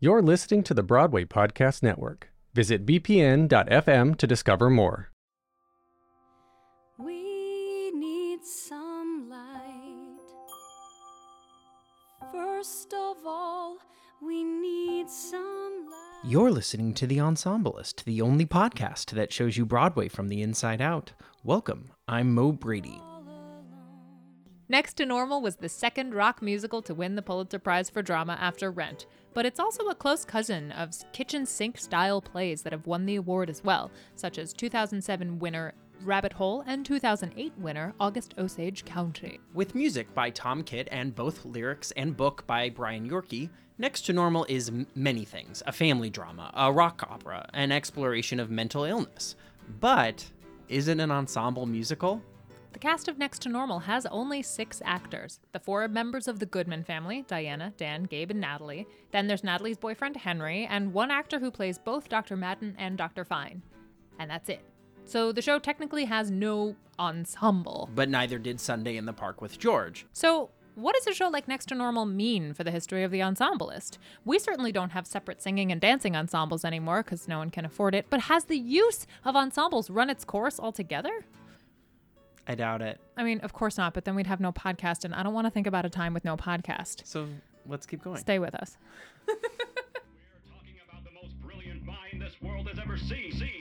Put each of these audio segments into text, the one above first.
You're listening to the Broadway Podcast Network. Visit bpn.fm to discover more. We need some light. First of all, we need some light. You're listening to The Ensemblist, the only podcast that shows you Broadway from the inside out. Welcome, I'm Mo Brady. Next to Normal was the second rock musical to win the Pulitzer Prize for Drama after Rent, but it's also a close cousin of kitchen sink style plays that have won the award as well, such as 2007 winner Rabbit Hole and 2008 winner August Osage County. With music by Tom Kitt and both lyrics and book by Brian Yorkey, Next to Normal is many things a family drama, a rock opera, an exploration of mental illness. But is it an ensemble musical? The cast of Next to Normal has only six actors. The four members of the Goodman family Diana, Dan, Gabe, and Natalie. Then there's Natalie's boyfriend, Henry, and one actor who plays both Dr. Madden and Dr. Fine. And that's it. So the show technically has no ensemble. But neither did Sunday in the Park with George. So, what does a show like Next to Normal mean for the history of the ensemblist? We certainly don't have separate singing and dancing ensembles anymore because no one can afford it, but has the use of ensembles run its course altogether? I doubt it. I mean, of course not, but then we'd have no podcast, and I don't want to think about a time with no podcast. So let's keep going. Stay with us. talking about the most brilliant mind this world has ever seen. See,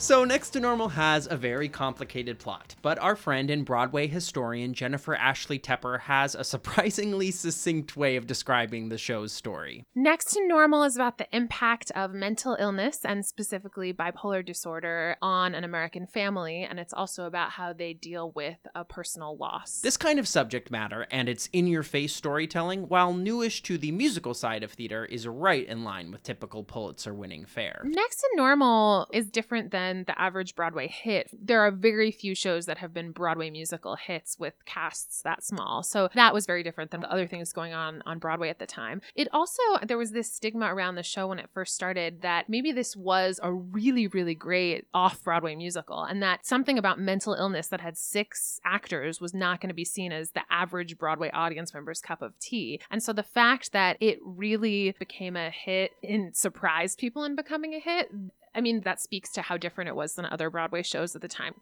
So, Next to Normal has a very complicated plot, but our friend and Broadway historian Jennifer Ashley Tepper has a surprisingly succinct way of describing the show's story. Next to Normal is about the impact of mental illness and specifically bipolar disorder on an American family, and it's also about how they deal with a personal loss. This kind of subject matter and its in your face storytelling, while newish to the musical side of theater, is right in line with typical Pulitzer winning fare. Next to Normal is different than the average Broadway hit. There are very few shows that have been Broadway musical hits with casts that small. So that was very different than the other things going on on Broadway at the time. It also, there was this stigma around the show when it first started that maybe this was a really, really great off Broadway musical and that something about mental illness that had six actors was not going to be seen as the average Broadway audience member's cup of tea. And so the fact that it really became a hit and surprised people in becoming a hit, I mean, that speaks to how different it was than other Broadway shows at the time.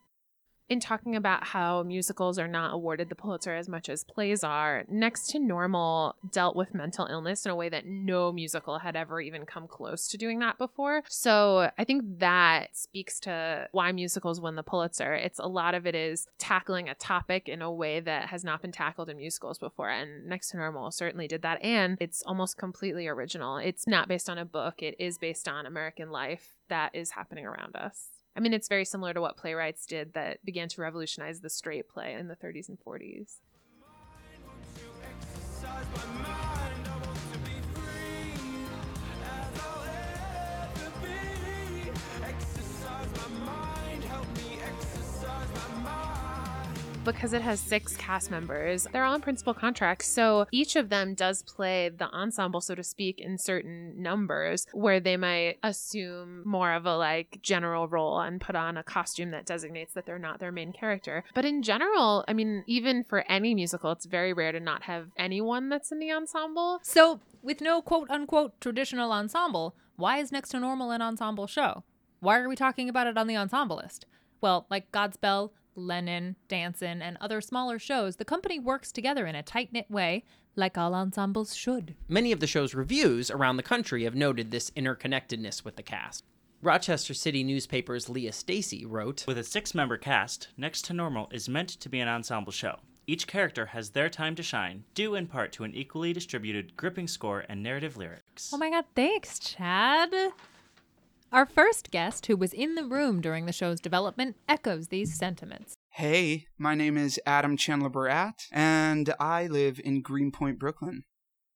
In talking about how musicals are not awarded the Pulitzer as much as plays are, Next to Normal dealt with mental illness in a way that no musical had ever even come close to doing that before. So I think that speaks to why musicals win the Pulitzer. It's a lot of it is tackling a topic in a way that has not been tackled in musicals before. And Next to Normal certainly did that. And it's almost completely original. It's not based on a book, it is based on American life that is happening around us. I mean, it's very similar to what playwrights did that began to revolutionize the straight play in the 30s and 40s. Because it has six cast members, they're all on principal contracts. So each of them does play the ensemble, so to speak, in certain numbers where they might assume more of a like general role and put on a costume that designates that they're not their main character. But in general, I mean, even for any musical, it's very rare to not have anyone that's in the ensemble. So, with no quote unquote traditional ensemble, why is Next to Normal an ensemble show? Why are we talking about it on the ensemblist? Well, like Godspell, Lennon, Danson, and other smaller shows, the company works together in a tight knit way, like all ensembles should. Many of the show's reviews around the country have noted this interconnectedness with the cast. Rochester City newspaper's Leah Stacy wrote With a six member cast, Next to Normal is meant to be an ensemble show. Each character has their time to shine, due in part to an equally distributed, gripping score and narrative lyrics. Oh my god, thanks, Chad. Our first guest, who was in the room during the show's development, echoes these sentiments. Hey, my name is Adam Chanler-Berat, and I live in Greenpoint, Brooklyn.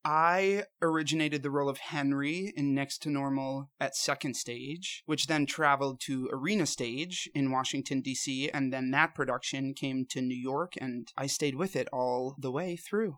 I originated the role of Henry in Next to Normal at second stage, which then traveled to Arena Stage in Washington, D.C., and then that production came to New York, and I stayed with it all the way through.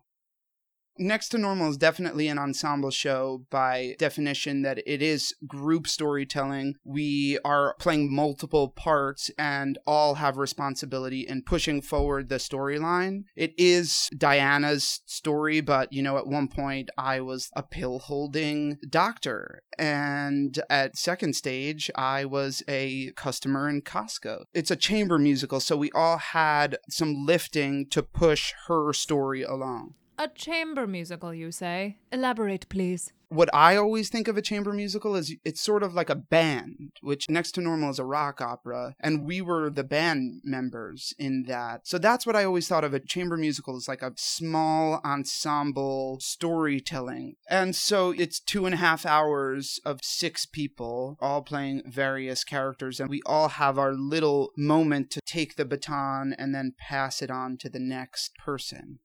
Next to Normal is definitely an ensemble show by definition that it is group storytelling. We are playing multiple parts and all have responsibility in pushing forward the storyline. It is Diana's story, but you know, at one point I was a pill holding doctor. And at second stage, I was a customer in Costco. It's a chamber musical, so we all had some lifting to push her story along. A chamber musical, you say? Elaborate, please. What I always think of a chamber musical is it's sort of like a band, which next to normal is a rock opera, and we were the band members in that. So that's what I always thought of a chamber musical as like a small ensemble storytelling. And so it's two and a half hours of six people all playing various characters, and we all have our little moment to take the baton and then pass it on to the next person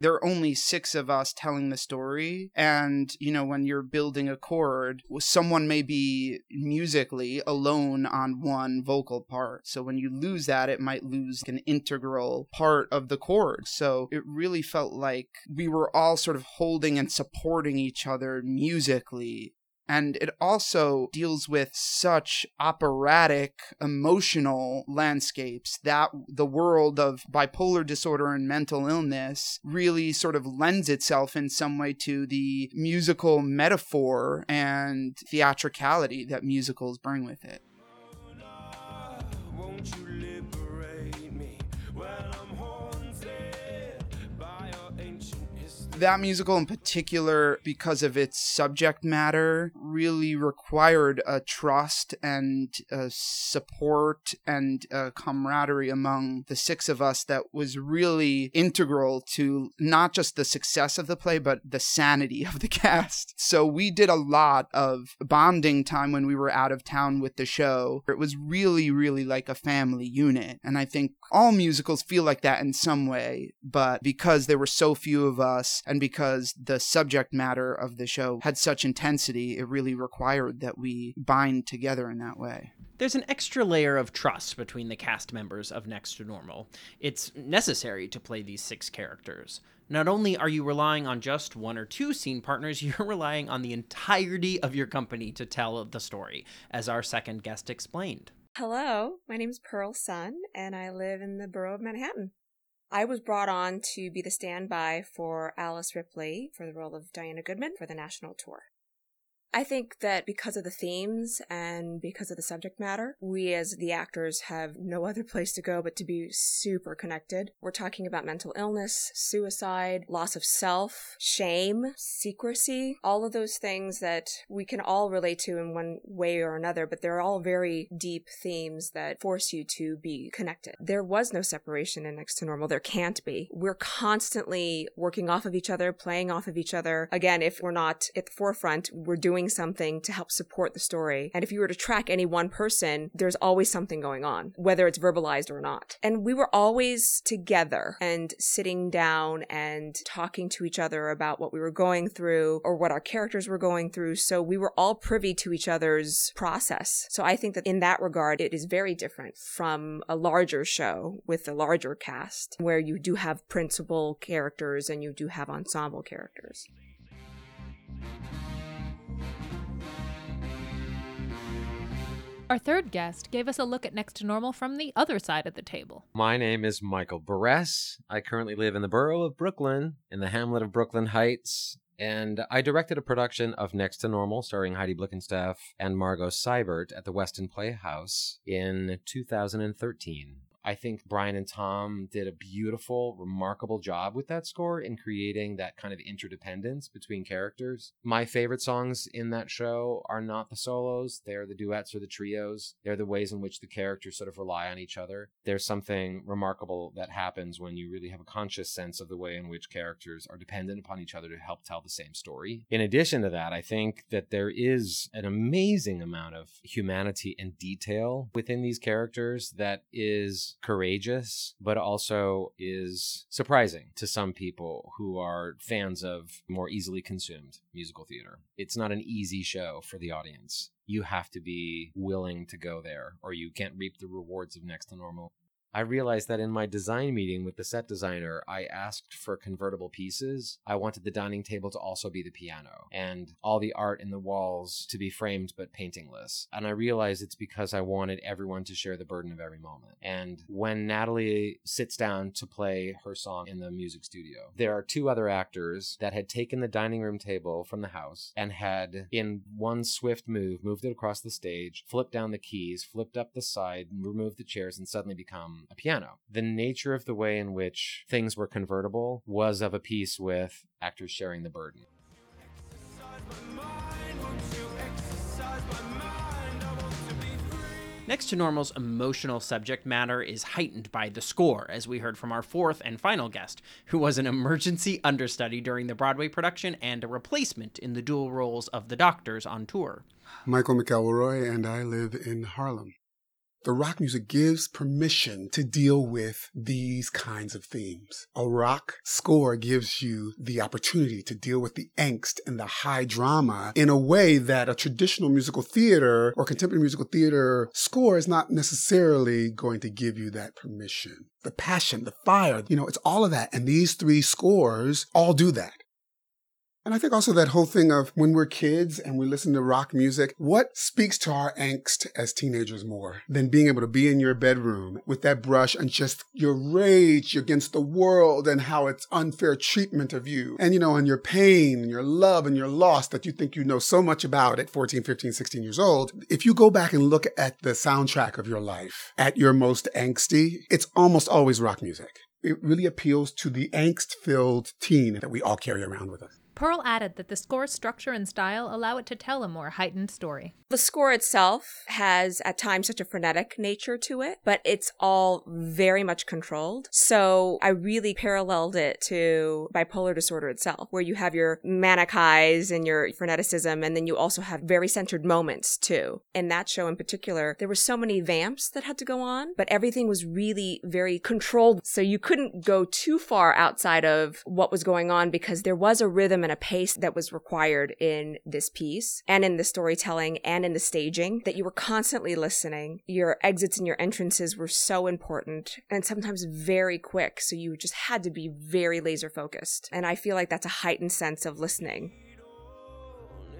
there are only six of us telling the story and you know when you're building a chord someone may be musically alone on one vocal part so when you lose that it might lose an integral part of the chord. So it really felt like we were all sort of holding and supporting each other musically and it also deals with such operatic emotional landscapes that the world of bipolar disorder and mental illness really sort of lends itself in some way to the musical metaphor and theatricality that musicals bring with it. That musical in particular, because of its subject matter, really required a trust and a support and a camaraderie among the six of us that was really integral to not just the success of the play, but the sanity of the cast. So we did a lot of bonding time when we were out of town with the show. It was really, really like a family unit. And I think all musicals feel like that in some way, but because there were so few of us and because the subject matter of the show had such intensity, it really required that we bind together in that way. There's an extra layer of trust between the cast members of Next to Normal. It's necessary to play these six characters. Not only are you relying on just one or two scene partners, you're relying on the entirety of your company to tell the story, as our second guest explained. Hello, my name is Pearl Sun, and I live in the borough of Manhattan. I was brought on to be the standby for Alice Ripley for the role of Diana Goodman for the national tour. I think that because of the themes and because of the subject matter, we as the actors have no other place to go but to be super connected. We're talking about mental illness, suicide, loss of self, shame, secrecy, all of those things that we can all relate to in one way or another, but they're all very deep themes that force you to be connected. There was no separation in Next to Normal. There can't be. We're constantly working off of each other, playing off of each other. Again, if we're not at the forefront, we're doing something to help support the story. And if you were to track any one person, there's always something going on, whether it's verbalized or not. And we were always together and sitting down and talking to each other about what we were going through or what our characters were going through. So we were all privy to each other's process. So I think that in that regard, it is very different from a larger show with a larger cast where you do have principal characters and you do have ensemble characters. Our third guest gave us a look at Next to Normal from the other side of the table. My name is Michael Berresse. I currently live in the borough of Brooklyn, in the hamlet of Brooklyn Heights, and I directed a production of Next to Normal starring Heidi Blickenstaff and Margot Seibert at the Weston Playhouse in 2013. I think Brian and Tom did a beautiful, remarkable job with that score in creating that kind of interdependence between characters. My favorite songs in that show are not the solos, they're the duets or the trios. They're the ways in which the characters sort of rely on each other. There's something remarkable that happens when you really have a conscious sense of the way in which characters are dependent upon each other to help tell the same story. In addition to that, I think that there is an amazing amount of humanity and detail within these characters that is courageous, but also is surprising to some people who are fans of more easily consumed musical theater. It's not an easy show for the audience. You have to be willing to go there, or you can't reap the rewards of next to normal. I realized that in my design meeting with the set designer, I asked for convertible pieces. I wanted the dining table to also be the piano and all the art in the walls to be framed but paintingless. And I realized it's because I wanted everyone to share the burden of every moment. And when Natalie sits down to play her song in the music studio, there are two other actors that had taken the dining room table from the house and had, in one swift move, moved it across the stage, flipped down the keys, flipped up the side, removed the chairs, and suddenly become Um, a piano. The nature of the way in which things were convertible was of a piece with actors sharing the burden. Next to Normal's emotional subject matter is heightened by the score, as we heard from our fourth and final guest, who was an emergency understudy during the Broadway production and a replacement in the dual roles of the doctors on tour. Michael McElroy, and I live in Harlem. The rock music gives permission to deal with these kinds of themes. A rock score gives you the opportunity to deal with the angst and the high drama in a way that a traditional musical theater or contemporary musical theater score is not necessarily going to give you that permission. The passion, the fire, you know, it's all of that. And these three scores all do that. And I think also that whole thing of when we're kids and we listen to rock music, what speaks to our angst as teenagers more than being able to be in your bedroom with that brush and just your rage against the world and how it's unfair treatment of you and, you know, and your pain and your love and your loss that you think you know so much about at 14, 15, 16 years old. If you go back and look at the soundtrack of your life at your most angsty, it's almost always rock music. It really appeals to the angst filled teen that we all carry around with us. Pearl added that the score's structure and style allow it to tell a more heightened story. The score itself has at times such a frenetic nature to it, but it's all very much controlled. So I really paralleled it to bipolar disorder itself, where you have your manic highs and your freneticism, and then you also have very centered moments too. In that show in particular, there were so many vamps that had to go on, but everything was really very controlled. So you couldn't go too far outside of what was going on because there was a rhythm and a pace that was required in this piece and in the storytelling and in the staging that you were constantly listening. Your exits and your entrances were so important and sometimes very quick. So you just had to be very laser focused. And I feel like that's a heightened sense of listening.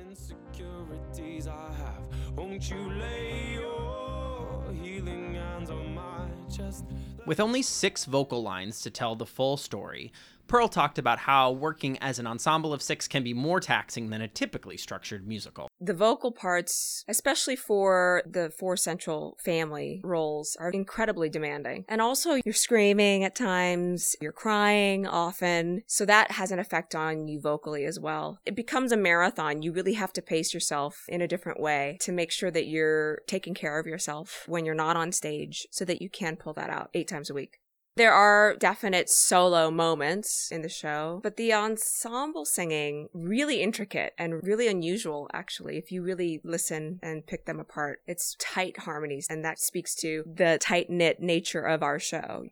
insecurities I have. Won't you lay your healing hands on my chest? With only six vocal lines to tell the full story, Pearl talked about how working as an ensemble of six can be more taxing than a typically structured musical. The vocal parts, especially for the four central family roles, are incredibly demanding. And also, you're screaming at times, you're crying often. So that has an effect on you vocally as well. It becomes a marathon. You really have to pace yourself in a different way to make sure that you're taking care of yourself when you're not on stage so that you can pull that out eight times a week. There are definite solo moments in the show, but the ensemble singing really intricate and really unusual actually if you really listen and pick them apart. It's tight harmonies and that speaks to the tight-knit nature of our show.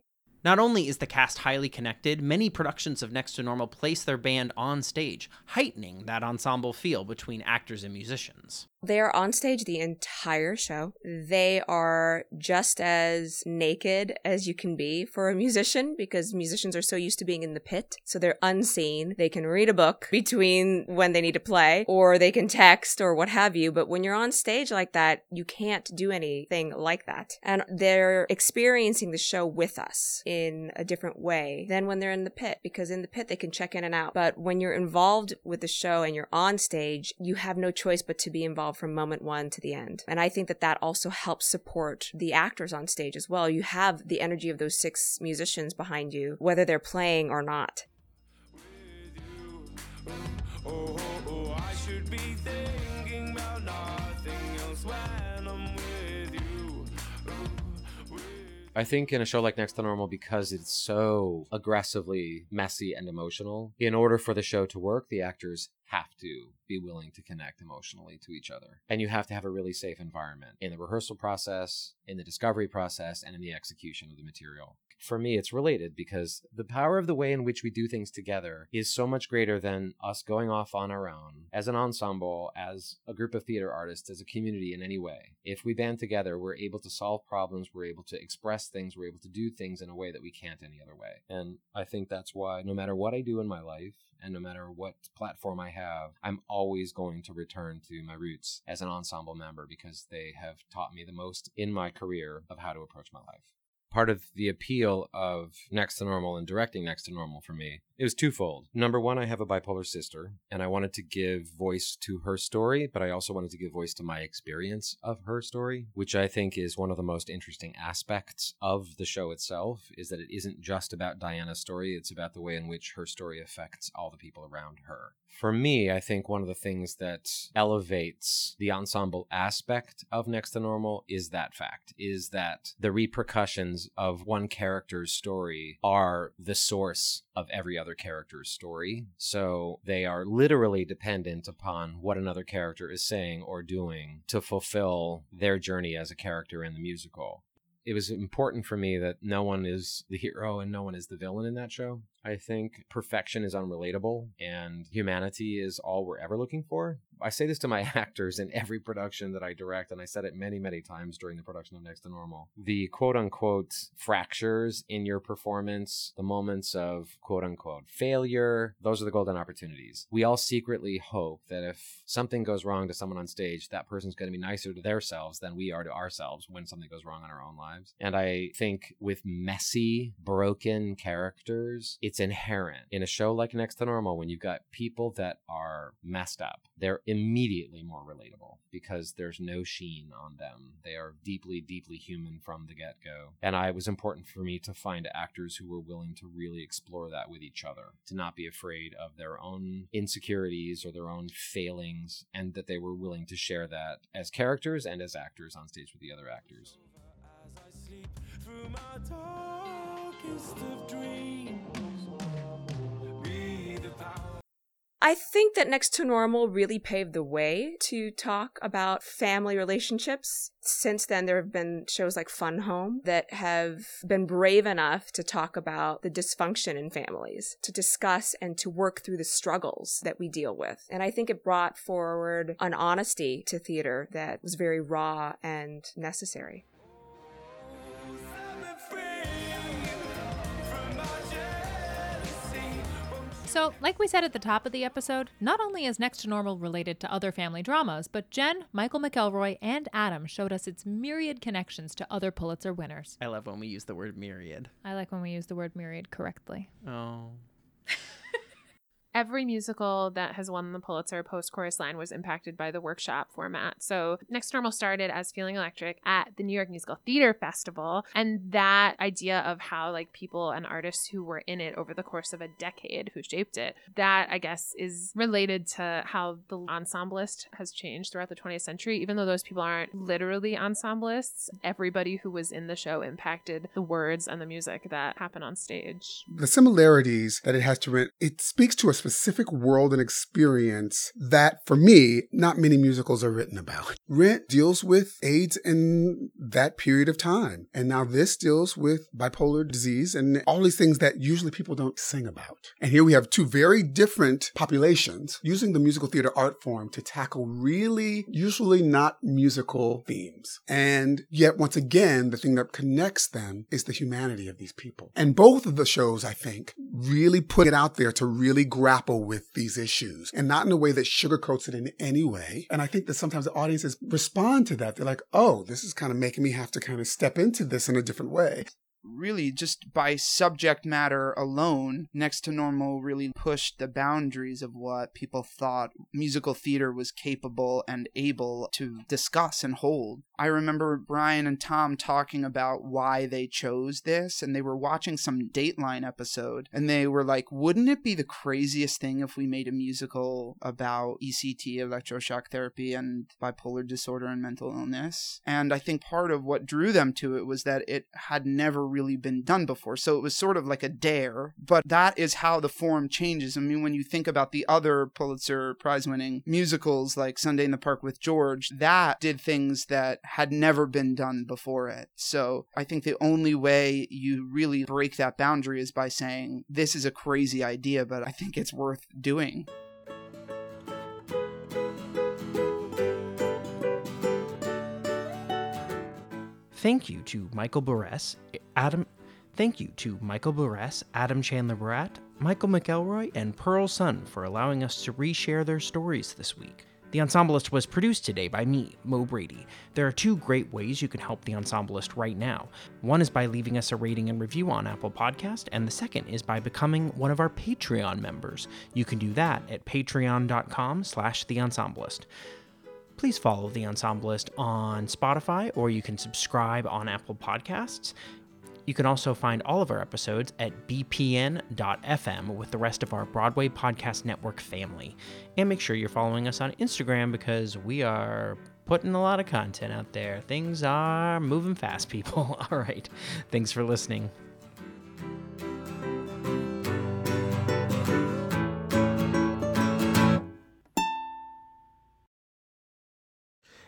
Not only is the cast highly connected, many productions of Next to Normal place their band on stage, heightening that ensemble feel between actors and musicians. They are on stage the entire show. They are just as naked as you can be for a musician because musicians are so used to being in the pit. So they're unseen. They can read a book between when they need to play or they can text or what have you. But when you're on stage like that, you can't do anything like that. And they're experiencing the show with us in a different way than when they're in the pit because in the pit they can check in and out. But when you're involved with the show and you're on stage, you have no choice but to be involved from moment one to the end. And I think that that also helps support the actors on stage as well. You have the energy of those six musicians behind you, whether they're playing or not. Oh, oh, oh, I think in a show like Next to Normal, because it's so aggressively messy and emotional, in order for the show to work, the actors have to be willing to connect emotionally to each other. And you have to have a really safe environment in the rehearsal process, in the discovery process, and in the execution of the material. For me, it's related because the power of the way in which we do things together is so much greater than us going off on our own as an ensemble, as a group of theater artists, as a community in any way. If we band together, we're able to solve problems, we're able to express things, we're able to do things in a way that we can't any other way. And I think that's why no matter what I do in my life, and no matter what platform I have, I'm always going to return to my roots as an ensemble member because they have taught me the most in my career of how to approach my life. Part of the appeal of Next to Normal and directing Next to Normal for me, it was twofold. Number one, I have a bipolar sister, and I wanted to give voice to her story, but I also wanted to give voice to my experience of her story, which I think is one of the most interesting aspects of the show itself, is that it isn't just about Diana's story, it's about the way in which her story affects all the people around her. For me, I think one of the things that elevates the ensemble aspect of Next to Normal is that fact, is that the repercussions of one character's story are the source of every other character's story. So they are literally dependent upon what another character is saying or doing to fulfill their journey as a character in the musical. It was important for me that no one is the hero and no one is the villain in that show. I think perfection is unrelatable and humanity is all we're ever looking for. I say this to my actors in every production that I direct, and I said it many, many times during the production of Next to Normal. The quote unquote fractures in your performance, the moments of quote unquote failure, those are the golden opportunities. We all secretly hope that if something goes wrong to someone on stage, that person's going to be nicer to themselves than we are to ourselves when something goes wrong in our own lives. And I think with messy, broken characters, it's inherent in a show like Next to Normal when you've got people that are messed up. They're immediately more relatable because there's no sheen on them. They are deeply, deeply human from the get go. And I it was important for me to find actors who were willing to really explore that with each other, to not be afraid of their own insecurities or their own failings, and that they were willing to share that as characters and as actors on stage with the other actors. I think that Next to Normal really paved the way to talk about family relationships. Since then, there have been shows like Fun Home that have been brave enough to talk about the dysfunction in families, to discuss and to work through the struggles that we deal with. And I think it brought forward an honesty to theater that was very raw and necessary. So, like we said at the top of the episode, not only is Next to Normal related to other family dramas, but Jen, Michael McElroy, and Adam showed us its myriad connections to other Pulitzer winners. I love when we use the word myriad. I like when we use the word myriad correctly. Oh. Every musical that has won the Pulitzer post chorus line was impacted by the workshop format. So, Next Normal started as Feeling Electric at the New York Musical Theater Festival. And that idea of how, like, people and artists who were in it over the course of a decade who shaped it, that I guess is related to how the ensemblist has changed throughout the 20th century. Even though those people aren't literally ensemblists, everybody who was in the show impacted the words and the music that happen on stage. the similarities that it has to it speaks to a specific world and experience that, for me, not many musicals are written about. Rent deals with AIDS in that period of time. And now this deals with bipolar disease and all these things that usually people don't sing about. And here we have two very different populations using the musical theater art form to tackle really, usually not musical themes. And yet, once again, the thing that connects them is the humanity of these people. And both of the shows, I think, really put it out there to really grapple with these issues and not in a way that sugarcoats it in any way. And I think that sometimes the audiences respond to that. They're like, oh, this is kind of making me have to kind of step into this in a different way. Really just by subject matter alone, Next to Normal really pushed the boundaries of what people thought musical theater was capable and able to discuss and hold. I remember Brian and Tom talking about why they chose this, and they were watching some Dateline episode, and they were like, wouldn't it be the craziest thing if we made a musical about ECT, electroshock therapy, and bipolar disorder and mental illness? And I think part of what drew them to it was that it had never really been done before. So it was sort of like a dare, but that is how the form changes. I mean, when you think about the other Pulitzer Prize winning musicals like Sunday in the Park with George, that did things that had never been done before it. So I think the only way you really break that boundary is by saying, this is a crazy idea, but I think it's worth doing. Thank you to Michael Berresse, Adam. Thank you to Michael Berresse, Adam Chanler-Berat, Michael McElroy, and Pearl Sun for allowing us to reshare their stories this week. The Ensemblist was produced today by me, Mo Brady. There are two great ways you can help The Ensemblist right now. One is by leaving us a rating and review on Apple Podcast, and the second is by becoming one of our Patreon members. You can do that at patreon.com slash The Ensemblist please follow The Ensemblist on Spotify or you can subscribe on Apple Podcasts. You can also find all of our episodes at bpn.fm with the rest of our Broadway Podcast Network family. And make sure you're following us on Instagram because we are putting a lot of content out there. Things are moving fast, people. All right. Thanks for listening.